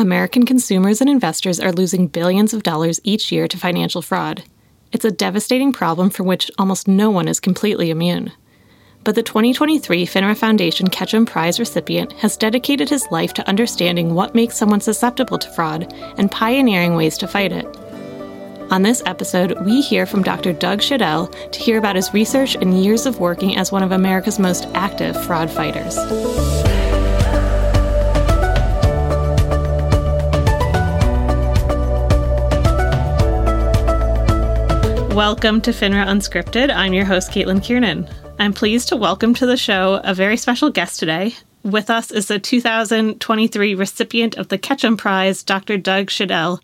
American consumers and investors are losing billions of dollars each year to financial fraud. It's a devastating problem from which almost no one is completely immune. But the 2023 FINRA Foundation Ketchum Prize recipient has dedicated his life to understanding what makes someone susceptible to fraud and pioneering ways to fight it. On this episode, we hear from Dr. Doug Shadel to hear about his research and years of working as one of America's most active fraud fighters. Welcome to FINRA Unscripted. I'm your host, Caitlin Kiernan. I'm pleased to welcome to the show a very special guest today. With us is the 2023 recipient of the Ketchum Prize, Dr. Doug Shadel.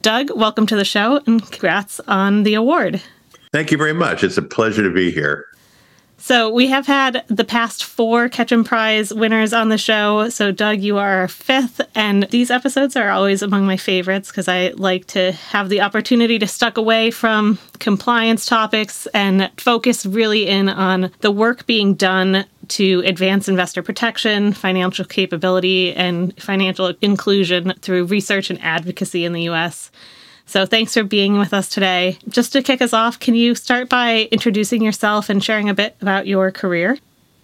Doug, welcome to the show and congrats on the award. Thank you very much. It's a pleasure to be here. So we have had the past four Ketchum Prize winners on the show. So Doug, you are our fifth, and these episodes are always among my favorites because I like to have the opportunity to stuck away from compliance topics and focus really in on the work being done to advance investor protection, financial capability, and financial inclusion through research and advocacy in the U.S. So thanks for being with us today. Just to kick us off, can you start by introducing yourself and sharing a bit about your career?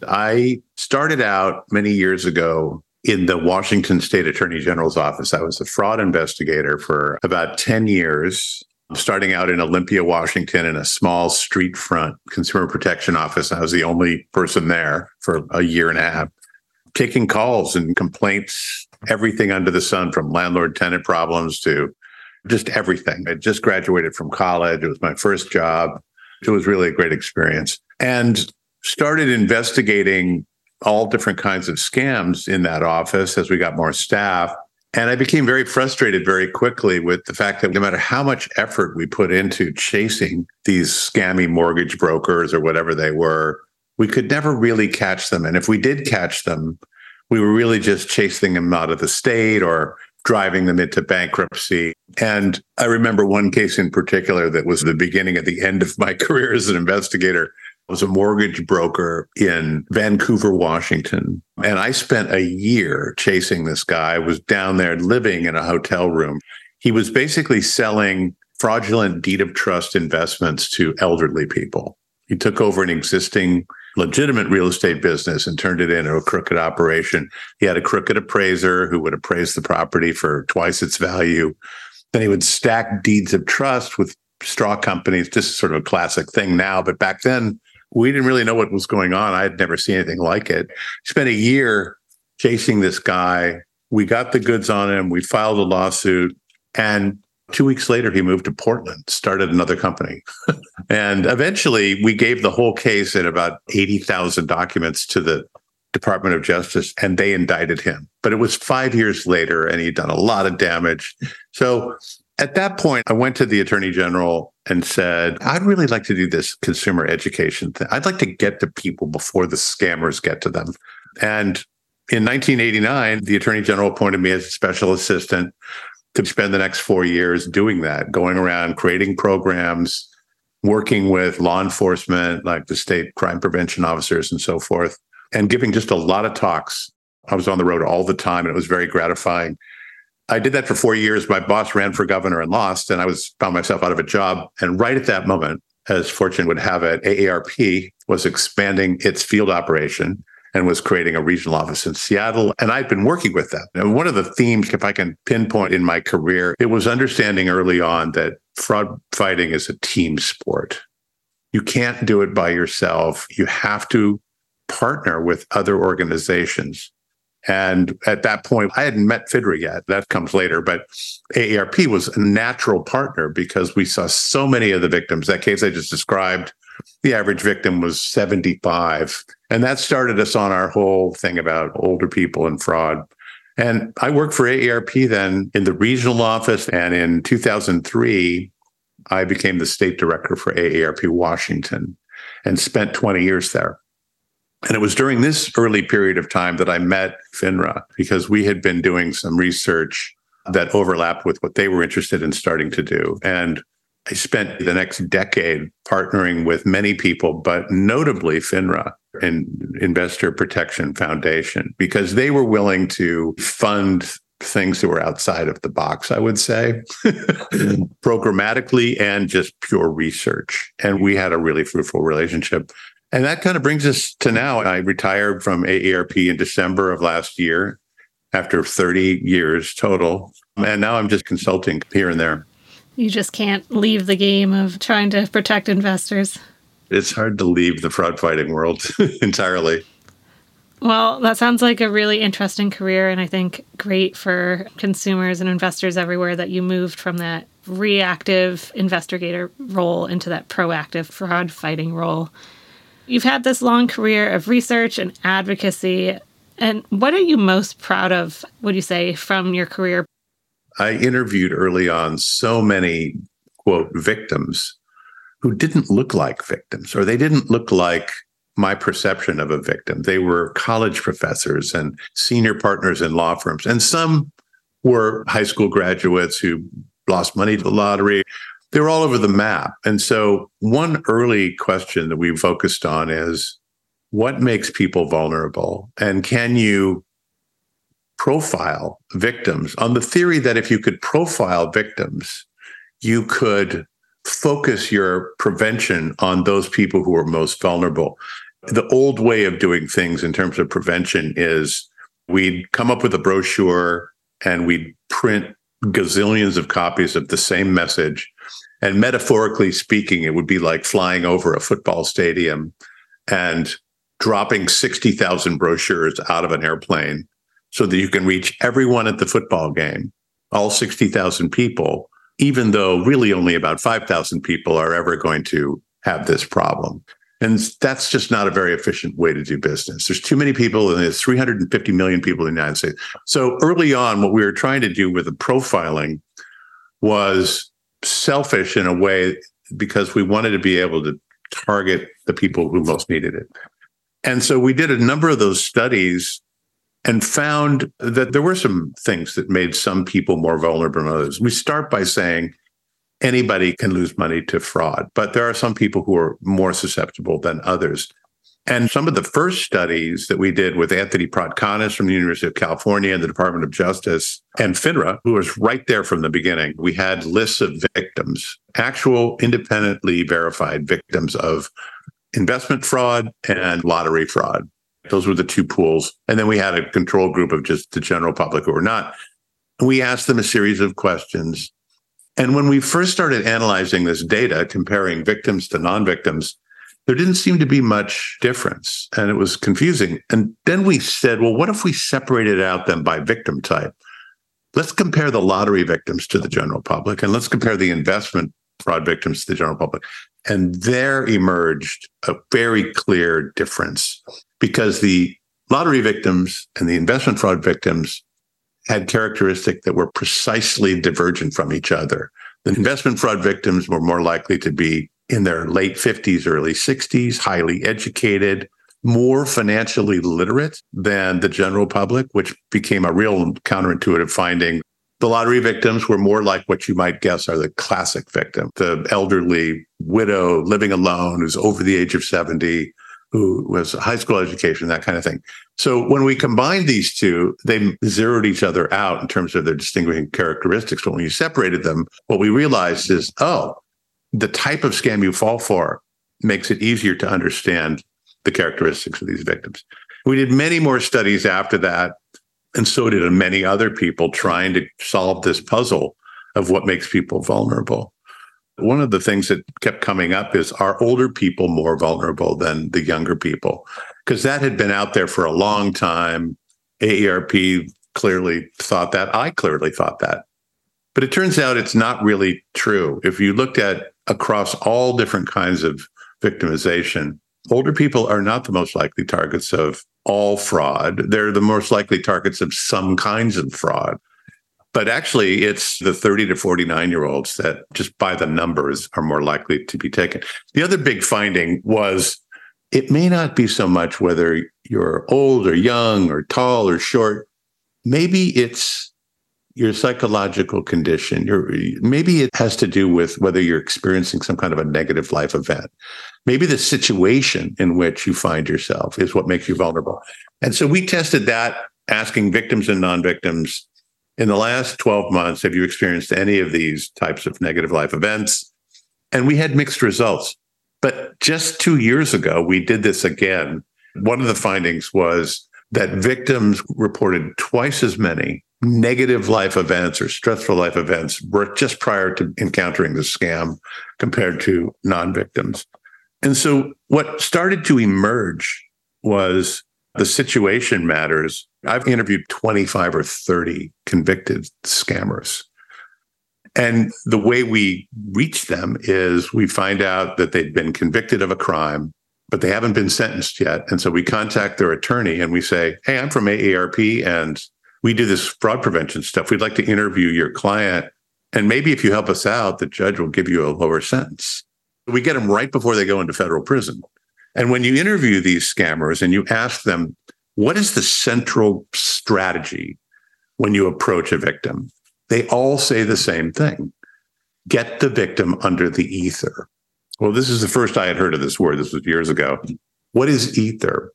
I started out many years ago in the Washington State Attorney General's office. I was a fraud investigator for about 10 years, starting out in Olympia, Washington, in a small street front consumer protection office. I was the only person there for a year and a half, taking calls and complaints, everything under the sun from landlord tenant problems to just everything. I just graduated from college. It was my first job. It was really a great experience and started investigating all different kinds of scams in that office as we got more staff. And I became very frustrated very quickly with the fact that no matter how much effort we put into chasing these scammy mortgage brokers or whatever they were, we could never really catch them. And if we did catch them, we were really just chasing them out of the state or driving them into bankruptcy. And I remember one case in particular that was the beginning of the end of my career as an investigator. I was a mortgage broker in Vancouver, Washington. And I spent a year chasing this guy. I was down there living in a hotel room. He was basically selling fraudulent deed of trust investments to elderly people. He took over an existing legitimate real estate business and turned it into a crooked operation. He had a crooked appraiser who would appraise the property for twice its value. Then he would stack deeds of trust with straw companies. This is sort of a classic thing now, but back then we didn't really know what was going on. I had never seen anything like it. Spent a year chasing this guy. We got the goods on him. We filed a lawsuit and Two weeks later, he moved to Portland, started another company. and eventually, we gave the whole case in about 80,000 documents to the Department of Justice, and they indicted him. But it was five years later, and he'd done a lot of damage. So at that point, I went to the Attorney General and said, I'd really like to do this consumer education thing. I'd like to get to people before the scammers get to them. And in 1989, the Attorney General appointed me as a special assistant to spend the next four years doing that, going around creating programs, working with law enforcement, like the state crime prevention officers and so forth, and giving just a lot of talks. I was on the road all the time and it was very gratifying. I did that for four years. My boss ran for governor and lost, and I was found myself out of a job. And right at that moment, as fortune would have it, AARP was expanding its field operation and was creating a regional office in Seattle. And I'd been working with them. And one of the themes, if I can pinpoint in my career, it was understanding early on that fraud fighting is a team sport. You can't do it by yourself. You have to partner with other organizations. And at that point, I hadn't met FINRA yet. That comes later. But AARP was a natural partner because we saw so many of the victims. That case I just described the average victim was 75. And that started us on our whole thing about older people and fraud. And I worked for AARP then in the regional office. And in 2003, I became the state director for AARP Washington and spent 20 years there. And it was during this early period of time that I met FINRA because we had been doing some research that overlapped with what they were interested in starting to do. And I spent the next decade partnering with many people, but notably FINRA and Investor Protection Foundation, because they were willing to fund things that were outside of the box, I would say, programmatically and just pure research. And we had a really fruitful relationship. And that kind of brings us to now. I retired from AARP in December of last year after 30 years total. And now I'm just consulting here and there. You just can't leave the game of trying to protect investors. It's hard to leave the fraud fighting world entirely. Well, that sounds like a really interesting career, and I think great for consumers and investors everywhere that you moved from that reactive investigator role into that proactive fraud fighting role. You've had this long career of research and advocacy. And what are you most proud of, would you say, from your career? I interviewed early on so many, quote, victims who didn't look like victims or they didn't look like my perception of a victim. They were college professors and senior partners in law firms, and some were high school graduates who lost money to the lottery. They were all over the map. And so, one early question that we focused on is what makes people vulnerable? And can you profile victims on the theory that if you could profile victims, you could focus your prevention on those people who are most vulnerable. The old way of doing things in terms of prevention is we'd come up with a brochure and we'd print gazillions of copies of the same message. And metaphorically speaking, it would be like flying over a football stadium and dropping 60,000 brochures out of an airplane so that you can reach everyone at the football game, all 60,000 people, even though really only about 5,000 people are ever going to have this problem. And that's just not a very efficient way to do business. There's too many people, and there's 350 million people in the United States. So early on, what we were trying to do with the profiling was selfish in a way because we wanted to be able to target the people who most needed it. And so we did a number of those studies and found that there were some things that made some people more vulnerable than others. We start by saying anybody can lose money to fraud, but there are some people who are more susceptible than others. And some of the first studies that we did with Anthony Pratkanis from the University of California and the Department of Justice and FINRA, who was right there from the beginning, we had lists of victims, actual independently verified victims of investment fraud and lottery fraud. Those were the two pools. And then we had a control group of just the general public who were not. We asked them a series of questions and when we first started analyzing this data, comparing victims to non victims, there didn't seem to be much difference and it was confusing. And then we said, well, what if we separated out them by victim type? Let's compare the lottery victims to the general public and let's compare the investment fraud victims to the general public. And there emerged a very clear difference because the lottery victims and the investment fraud victims had characteristics that were precisely divergent from each other. The investment fraud victims were more likely to be in their late 50s, early 60s, highly educated, more financially literate than the general public, which became a real counterintuitive finding. The lottery victims were more like what you might guess are the classic victim, the elderly widow living alone who's over the age of 70, who was high school education, that kind of thing. So when we combined these two, they zeroed each other out in terms of their distinguishing characteristics. But when you separated them, what we realized is, oh, the type of scam you fall for makes it easier to understand the characteristics of these victims. We did many more studies after that, and so did many other people trying to solve this puzzle of what makes people vulnerable. One of the things that kept coming up is are older people more vulnerable than the younger people? Because that had been out there for a long time. AARP clearly thought that. I clearly thought that. But it turns out it's not really true. If you looked at across all different kinds of victimization, older people are not the most likely targets of all fraud. They're the most likely targets of some kinds of fraud. But actually, it's the 30 to 49 year olds that just by the numbers are more likely to be taken. The other big finding was it may not be so much whether you're old or young or tall or short. Maybe it's your psychological condition. Maybe it has to do with whether you're experiencing some kind of a negative life event. Maybe the situation in which you find yourself is what makes you vulnerable. And so we tested that, asking victims and non victims in the last 12 months, have you experienced any of these types of negative life events? And we had mixed results. But just two years ago, we did this again. One of the findings was that victims reported twice as many negative life events or stressful life events just prior to encountering the scam compared to non victims. And so what started to emerge was the situation matters. I've interviewed 25 or 30 convicted scammers. And the way we reach them is we find out that they've been convicted of a crime, but they haven't been sentenced yet. And so we contact their attorney and we say, Hey, I'm from AARP and we do this fraud prevention stuff. We'd like to interview your client. And maybe if you help us out, the judge will give you a lower sentence. We get them right before they go into federal prison. And when you interview these scammers and you ask them, what is the central strategy when you approach a victim? They all say the same thing get the victim under the ether. Well, this is the first I had heard of this word. This was years ago. What is ether?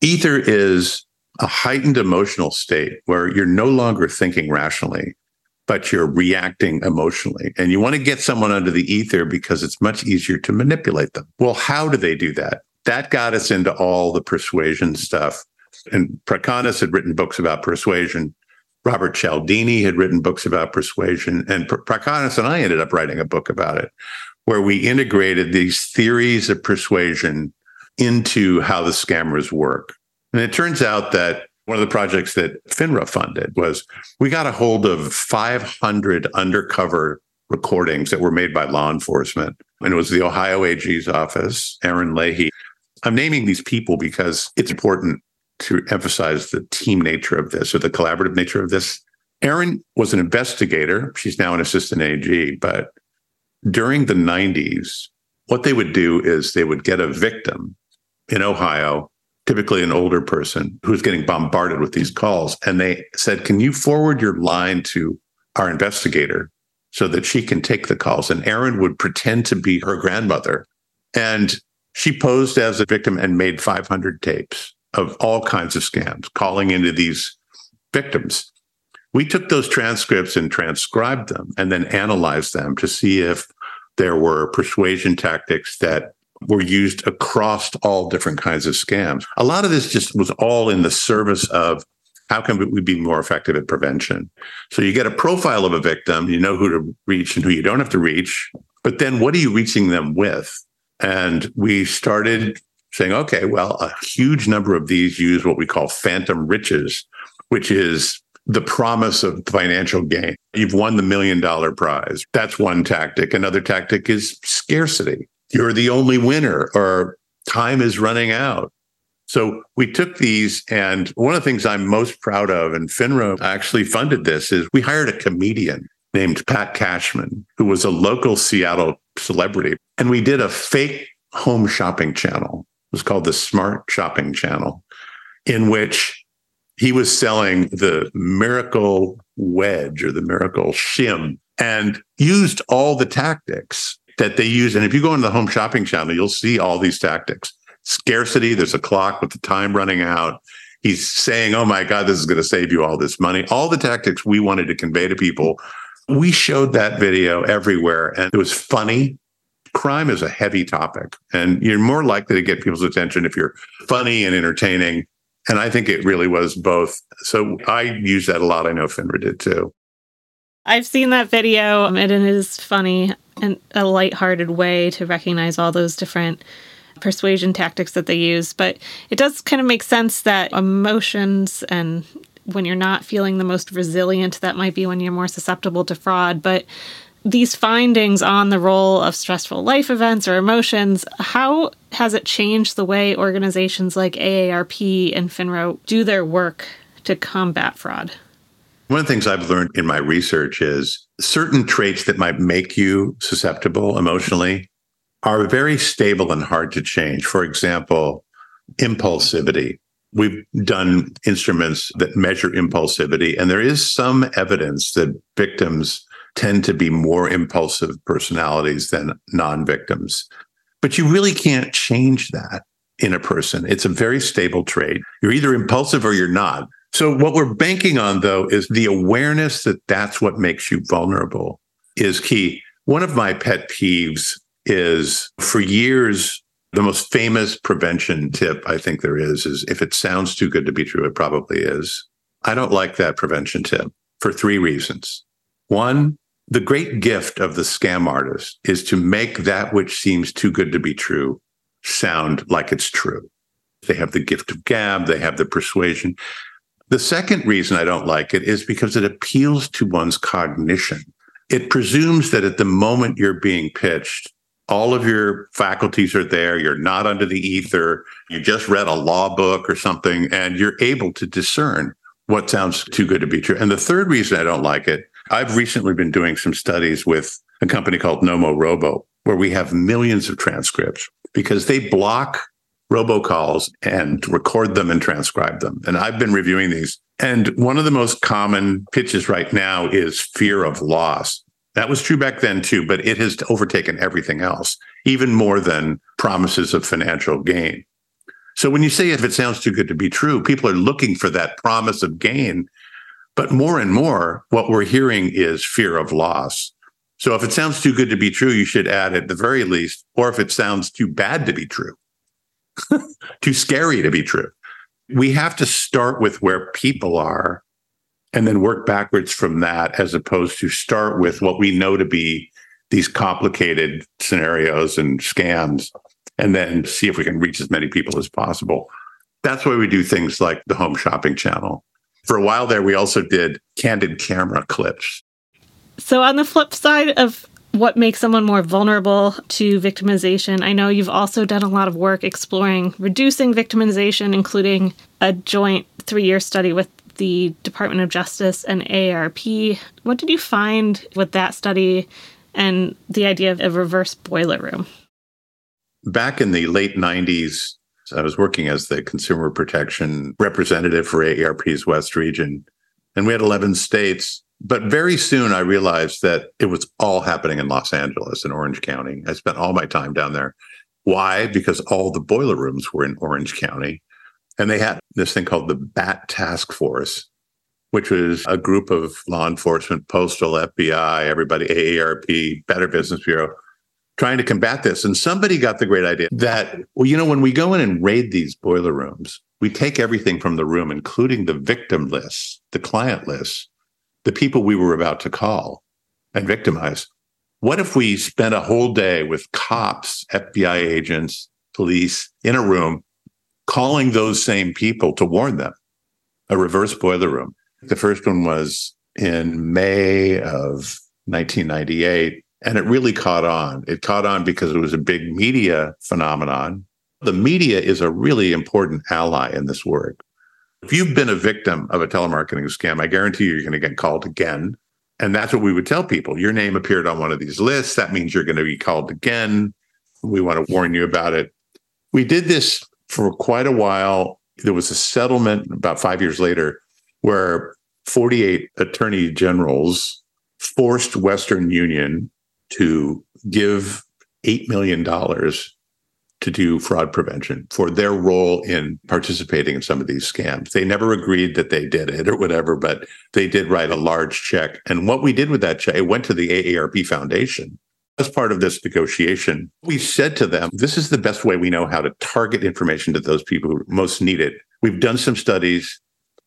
Ether is a heightened emotional state where you're no longer thinking rationally, but you're reacting emotionally. And you want to get someone under the ether because it's much easier to manipulate them. Well, how do they do that? That got us into all the persuasion stuff. And Pratkanis had written books about persuasion. Robert Cialdini had written books about persuasion, and Pratkanis and I ended up writing a book about it, where we integrated these theories of persuasion into how the scammers work. And it turns out that one of the projects that FINRA funded was we got a hold of 500 undercover recordings that were made by law enforcement. And it was the Ohio AG's office, Erin Leahy. I'm naming these people because it's important to emphasize the team nature of this or the collaborative nature of this. Erin was an investigator. She's now an assistant AG. But during the 90s, what they would do is they would get a victim in Ohio, typically an older person who's getting bombarded with these calls. And they said, Can you forward your line to our investigator so that she can take the calls? And Erin would pretend to be her grandmother. And she posed as a victim and made 500 tapes of all kinds of scams calling into these victims. We took those transcripts and transcribed them and then analyzed them to see if there were persuasion tactics that were used across all different kinds of scams. A lot of this just was all in the service of how can we be more effective at prevention? So you get a profile of a victim, you know who to reach and who you don't have to reach, but then what are you reaching them with? And we started saying, okay, well, a huge number of these use what we call phantom riches, which is the promise of financial gain. You've won the million dollar prize. That's one tactic. Another tactic is scarcity. You're the only winner, or time is running out. So we took these, and one of the things I'm most proud of, and FINRA actually funded this, is we hired a comedian named Pat Cashman, who was a local Seattle celebrity. And we did a fake home shopping channel It was called the Smart Shopping Channel, in which he was selling the miracle wedge or the miracle shim and used all the tactics that they use. And if you go into the home shopping channel, you'll see all these tactics. Scarcity, there's a clock with the time running out. He's saying, Oh my God, this is going to save you all this money. All the tactics we wanted to convey to people. We showed that video everywhere and it was funny crime is a heavy topic and you're more likely to get people's attention if you're funny and entertaining. And I think it really was both. So I use that a lot. I know FINRA did too. I've seen that video and it is funny and a lighthearted way to recognize all those different persuasion tactics that they use. But it does kind of make sense that emotions and when you're not feeling the most resilient, that might be when you're more susceptible to fraud. But these findings on the role of stressful life events or emotions, how has it changed the way organizations like AARP and FINRA do their work to combat fraud? One of the things I've learned in my research is certain traits that might make you susceptible emotionally are very stable and hard to change. For example, impulsivity. We've done instruments that measure impulsivity, and there is some evidence that victims tend to be more impulsive personalities than non victims. But you really can't change that in a person. It's a very stable trait. You're either impulsive or you're not. So, what we're banking on, though, is the awareness that that's what makes you vulnerable is key. One of my pet peeves is for years, the most famous prevention tip I think there is is if it sounds too good to be true, it probably is. I don't like that prevention tip for three reasons. One, the great gift of the scam artist is to make that which seems too good to be true sound like it's true. They have the gift of gab, they have the persuasion. The second reason I don't like it is because it appeals to one's cognition. It presumes that at the moment you're being pitched, all of your faculties are there. You're not under the ether. You just read a law book or something, and you're able to discern what sounds too good to be true. And the third reason I don't like it, I've recently been doing some studies with a company called Nomorobo, where we have millions of transcripts because they block robocalls and record them and transcribe them. And I've been reviewing these. And one of the most common pitches right now is fear of loss. That was true back then too, but it has overtaken everything else, even more than promises of financial gain. So when you say if it sounds too good to be true, people are looking for that promise of gain. But more and more, what we're hearing is fear of loss. So if it sounds too good to be true, you should add at the very least, or if it sounds too bad to be true, too scary to be true. We have to start with where people are and then work backwards from that as opposed to start with what we know to be these complicated scenarios and scams and then see if we can reach as many people as possible. That's why we do things like the home shopping channel. For a while there, we also did candid camera clips. So, on the flip side of what makes someone more vulnerable to victimization, I know you've also done a lot of work exploring reducing victimization, including a joint three year study with the Department of Justice and AARP. What did you find with that study and the idea of a reverse boiler room? Back in the late 90s, I was working as the consumer protection representative for AARP's West region, and we had 11 states. But very soon I realized that it was all happening in Los Angeles and Orange County. I spent all my time down there. Why? Because all the boiler rooms were in Orange County. And they had this thing called the BAT Task Force, which was a group of law enforcement, postal, FBI, everybody, AARP, Better Business Bureau, trying to combat this. And somebody got the great idea that, well, you know, when we go in and raid these boiler rooms, we take everything from the room, including the victim lists, the client lists, the people we were about to call and victimize. What if we spent a whole day with cops, FBI agents, police in a room calling those same people to warn them, a reverse boiler room. The first one was in May of 1998, and it really caught on. It caught on because it was a big media phenomenon. The media is a really important ally in this work. If you've been a victim of a telemarketing scam, I guarantee you, you're going to get called again. And that's what we would tell people. Your name appeared on one of these lists. That means you're going to be called again. We want to warn you about it. We did this for quite a while. There was a settlement about five years later where 48 attorney generals forced Western Union to give $8 million to do fraud prevention for their role in participating in some of these scams. They never agreed that they did it or whatever, but they did write a large check. And what we did with that check, it went to the AARP Foundation as part of this negotiation, we said to them, this is the best way we know how to target information to those people who most need it. We've done some studies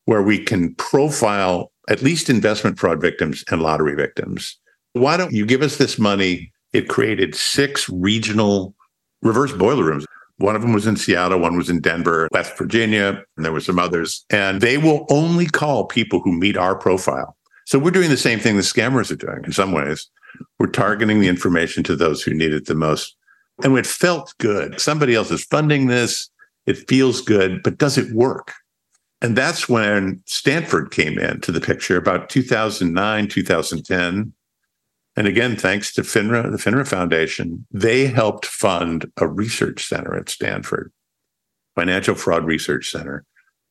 where we can profile at least investment fraud victims and lottery victims. Why don't you give us this money? It created six regional reverse boiler rooms. One of them was in Seattle, one was in Denver, West Virginia, and there were some others. And they will only call people who meet our profile. So we're doing the same thing the scammers are doing in some ways. We're targeting the information to those who need it the most. And it felt good. Somebody else is funding this. It feels good, but does it work? And that's when Stanford came into the picture about 2009, 2010. And again, thanks to FINRA, the FINRA Foundation, they helped fund a research center at Stanford, Financial Fraud Research Center.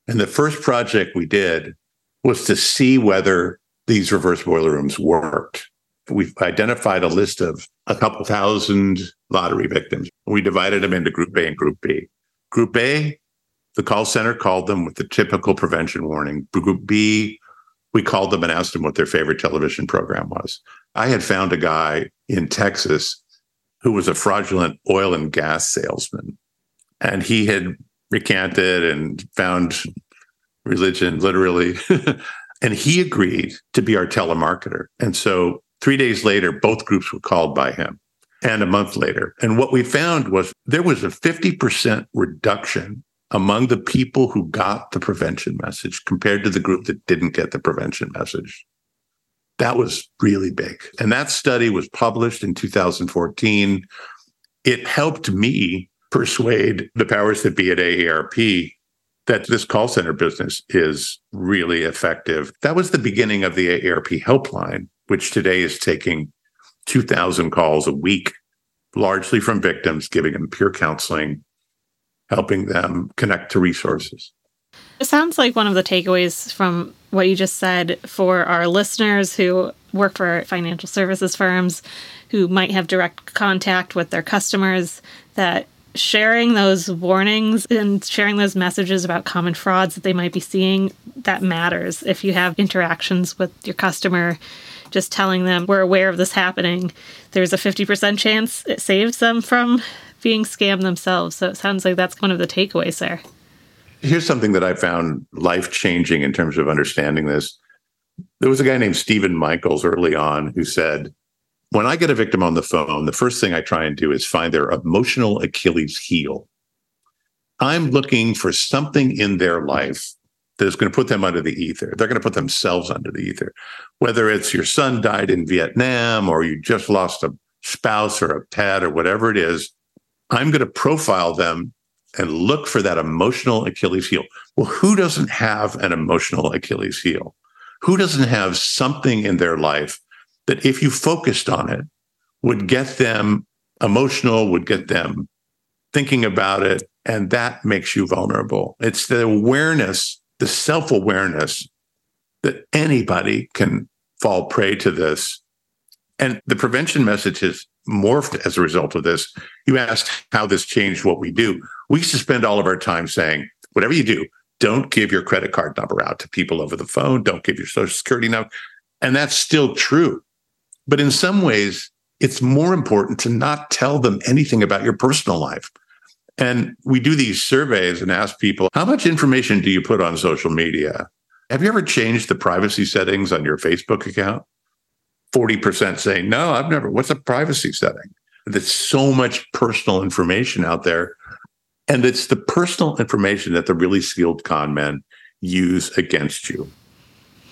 And the first project we did was to see whether these reverse boiler rooms worked. We've identified a list of a couple thousand lottery victims. We divided them into Group A and Group B. Group A, The call center called them with the typical prevention warning. Group B, we called them and asked them what their favorite television program was. I had found a guy in Texas who was a fraudulent oil and gas salesman. And he had recanted and found religion literally. and he agreed to be our telemarketer. And so three days later, both groups were called by him and a month later. And what we found was there was a 50% reduction among the people who got the prevention message compared to the group that didn't get the prevention message. That was really big. And that study was published in 2014. It helped me persuade the powers that be at AARP that this call center business is really effective. That was the beginning of the AARP helpline, which today is taking 2,000 calls a week, largely from victims, giving them peer counseling, helping them connect to resources. It sounds like one of the takeaways from what you just said for our listeners who work for financial services firms who might have direct contact with their customers that sharing those warnings and sharing those messages about common frauds that they might be seeing that matters if you have interactions with your customer just telling them we're aware of this happening, there's a 50% chance it saves them from being scammed themselves. So it sounds like that's one of the takeaways there. Here's something that I found life changing in terms of understanding this. There was a guy named Stephen Michaels early on who said, When I get a victim on the phone, the first thing I try and do is find their emotional Achilles heel. I'm looking for something in their life that is going to put them under the ether. They're going to put themselves under the ether. Whether it's your son died in Vietnam or you just lost a spouse or a pet or whatever it is, I'm going to profile them and look for that emotional Achilles heel. Well, who doesn't have an emotional Achilles heel? Who doesn't have something in their life that if you focused on it would get them emotional, would get them thinking about it, and that makes you vulnerable. It's the awareness the self awareness that anybody can fall prey to this. And the prevention message has morphed as a result of this. You asked how this changed what we do. We used to spend all of our time saying, whatever you do, don't give your credit card number out to people over the phone. Don't give your social security number. And that's still true. But in some ways, it's more important to not tell them anything about your personal life. And we do these surveys and ask people, how much information do you put on social media? Have you ever changed the privacy settings on your Facebook account? 40% say, no, I've never. What's a privacy setting? There's so much personal information out there. And it's the personal information that the really skilled con men use against you.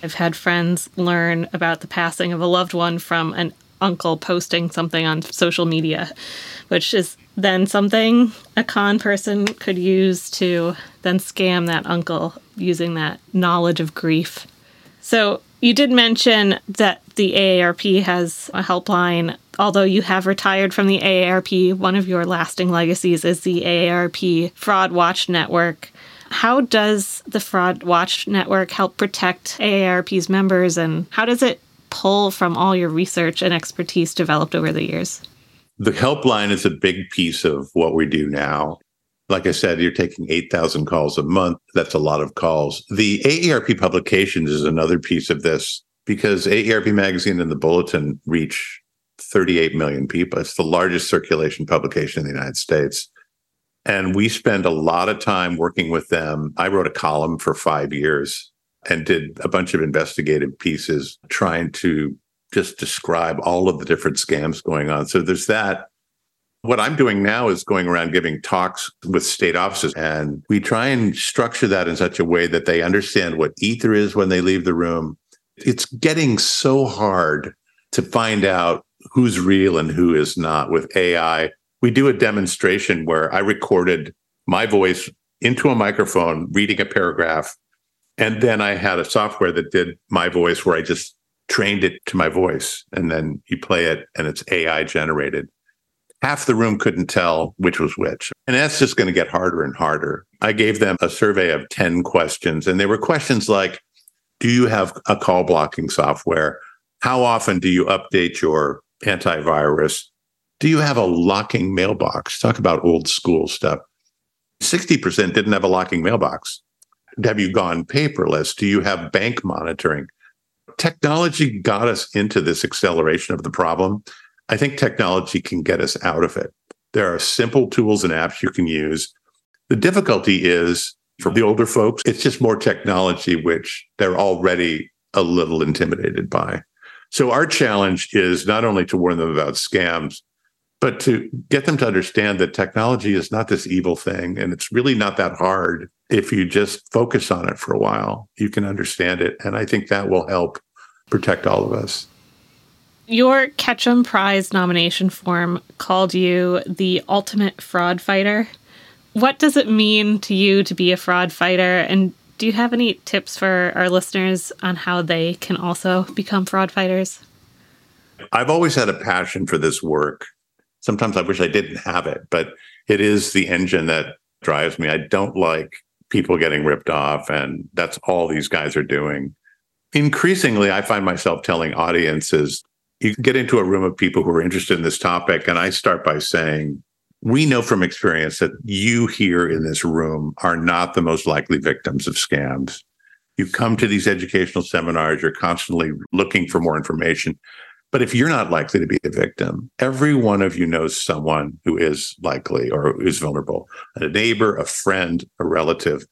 I've had friends learn about the passing of a loved one from an uncle posting something on social media, which is then something a con person could use to then scam that uncle using that knowledge of grief. So you did mention that the AARP has a helpline. Although you have retired from the AARP, one of your lasting legacies is the AARP Fraud Watch Network. How does the Fraud Watch Network help protect AARP's members, and how does it pull from all your research and expertise developed over the years? The helpline is a big piece of what we do now. Like I said, you're taking 8,000 calls a month. That's a lot of calls. The AARP publications is another piece of this because AARP Magazine and the Bulletin reach 38 million people. It's the largest circulation publication in the United States. And we spend a lot of time working with them. I wrote a column for five years and did a bunch of investigative pieces trying to just describe all of the different scams going on. So there's that. What I'm doing now is going around giving talks with state offices, and we try and structure that in such a way that they understand what ether is when they leave the room. It's getting so hard to find out who's real and who is not with AI. We do a demonstration where I recorded my voice into a microphone reading a paragraph. And then I had a software that did my voice where I just trained it to my voice and then you play it and it's AI generated. Half the room couldn't tell which was which. And that's just going to get harder and harder. I gave them a survey of 10 questions, and they were questions like Do you have a call blocking software? How often do you update your antivirus? Do you have a locking mailbox? Talk about old school stuff. 60% didn't have a locking mailbox. Have you gone paperless? Do you have bank monitoring? Technology got us into this acceleration of the problem. I think technology can get us out of it. There are simple tools and apps you can use. The difficulty is for the older folks, it's just more technology, which they're already a little intimidated by. So our challenge is not only to warn them about scams, but to get them to understand that technology is not this evil thing. And it's really not that hard. If you just focus on it for a while, you can understand it. And I think that will help protect all of us. Your Ketchum Prize nomination form called you the ultimate fraud fighter. What does it mean to you to be a fraud fighter? And do you have any tips for our listeners on how they can also become fraud fighters? I've always had a passion for this work. Sometimes I wish I didn't have it, but it is the engine that drives me. I don't like people getting ripped off, and that's all these guys are doing. Increasingly, I find myself telling audiences you get into a room of people who are interested in this topic, and I start by saying, we know from experience that you here in this room are not the most likely victims of scams. You come to these educational seminars, you're constantly looking for more information. But if you're not likely to be a victim, every one of you knows someone who is likely or is vulnerable a neighbor, a friend, a relative.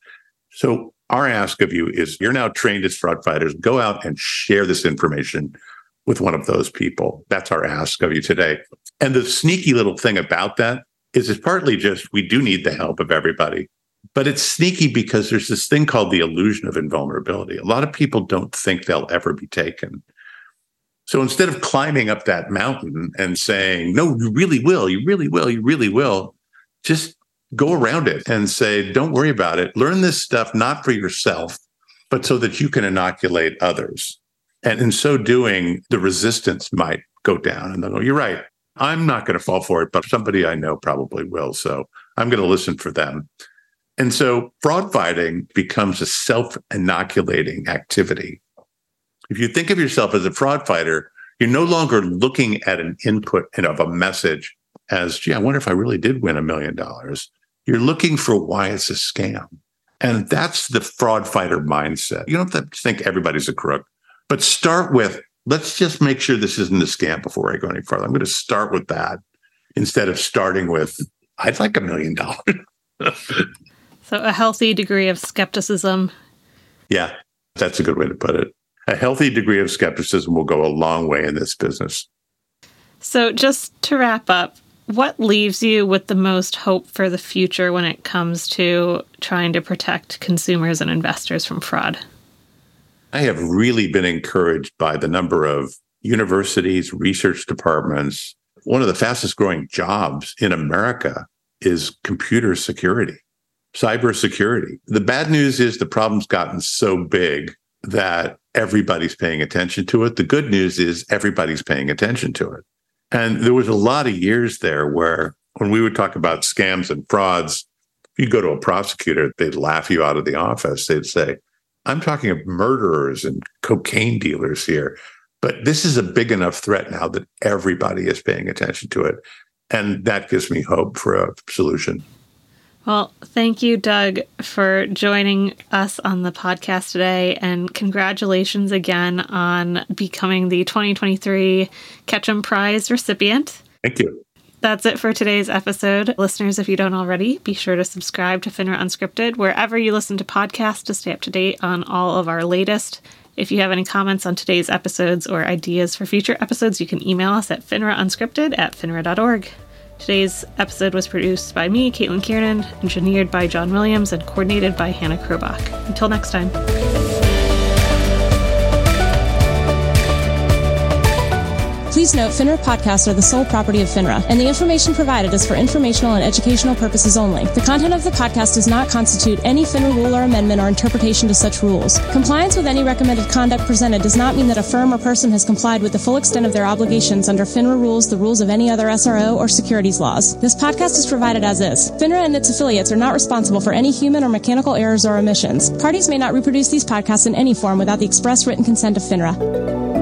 So, our ask of you is you're now trained as fraud fighters. Go out and share this information with one of those people. That's our ask of you today. And the sneaky little thing about that is it's partly just we do need the help of everybody. But it's sneaky because there's this thing called the illusion of invulnerability. A lot of people don't think they'll ever be taken. So instead of climbing up that mountain and saying, no, you really will, you really will, you really will, just go around it and say, don't worry about it. Learn this stuff not for yourself, but so that you can inoculate others. And in so doing, the resistance might go down. And they'll go, you're right. I'm not going to fall for it, but somebody I know probably will. So I'm going to listen for them. And so fraud fighting becomes a self inoculating activity. If you think of yourself as a fraud fighter, you're no longer looking at an input and of a message as, gee, I wonder if I really did win a million dollars. You're looking for why it's a scam. And that's the fraud fighter mindset. You don't have to think everybody's a crook, but start with let's just make sure this isn't a scam before I go any further. I'm going to start with that instead of starting with, I'd like a million dollars. So, a healthy degree of skepticism. Yeah, that's a good way to put it. A healthy degree of skepticism will go a long way in this business. So, just to wrap up, what leaves you with the most hope for the future when it comes to trying to protect consumers and investors from fraud? I have really been encouraged by the number of universities, research departments. One of the fastest growing jobs in America is computer security, cybersecurity. The bad news is the problem's gotten so big that everybody's paying attention to it. The good news is everybody's paying attention to it. And there was a lot of years there where when we would talk about scams and frauds, if you go to a prosecutor, they'd laugh you out of the office. They'd say, I'm talking of murderers and cocaine dealers here. But this is a big enough threat now that everybody is paying attention to it. And that gives me hope for a solution. Well, thank you, Doug, for joining us on the podcast today. And congratulations again on becoming the 2023 Ketchum Prize recipient. Thank you. That's it for today's episode. Listeners, if you don't already, be sure to subscribe to FINRA Unscripted wherever you listen to podcasts to stay up to date on all of our latest. If you have any comments on today's episodes or ideas for future episodes, you can email us at finraunscripted at finra.org. Today's episode was produced by me, Caitlin Kiernan, engineered by John Williams, and coordinated by Hannah Krobach. Until next time. Please note FINRA podcasts are the sole property of FINRA, and the information provided is for informational and educational purposes only. The content of the podcast does not constitute any FINRA rule or amendment or interpretation to such rules. Compliance with any recommended conduct presented does not mean that a firm or person has complied with the full extent of their obligations under FINRA rules, the rules of any other SRO, or securities laws. This podcast is provided as is. FINRA and its affiliates are not responsible for any human or mechanical errors or omissions. Parties may not reproduce these podcasts in any form without the express written consent of FINRA.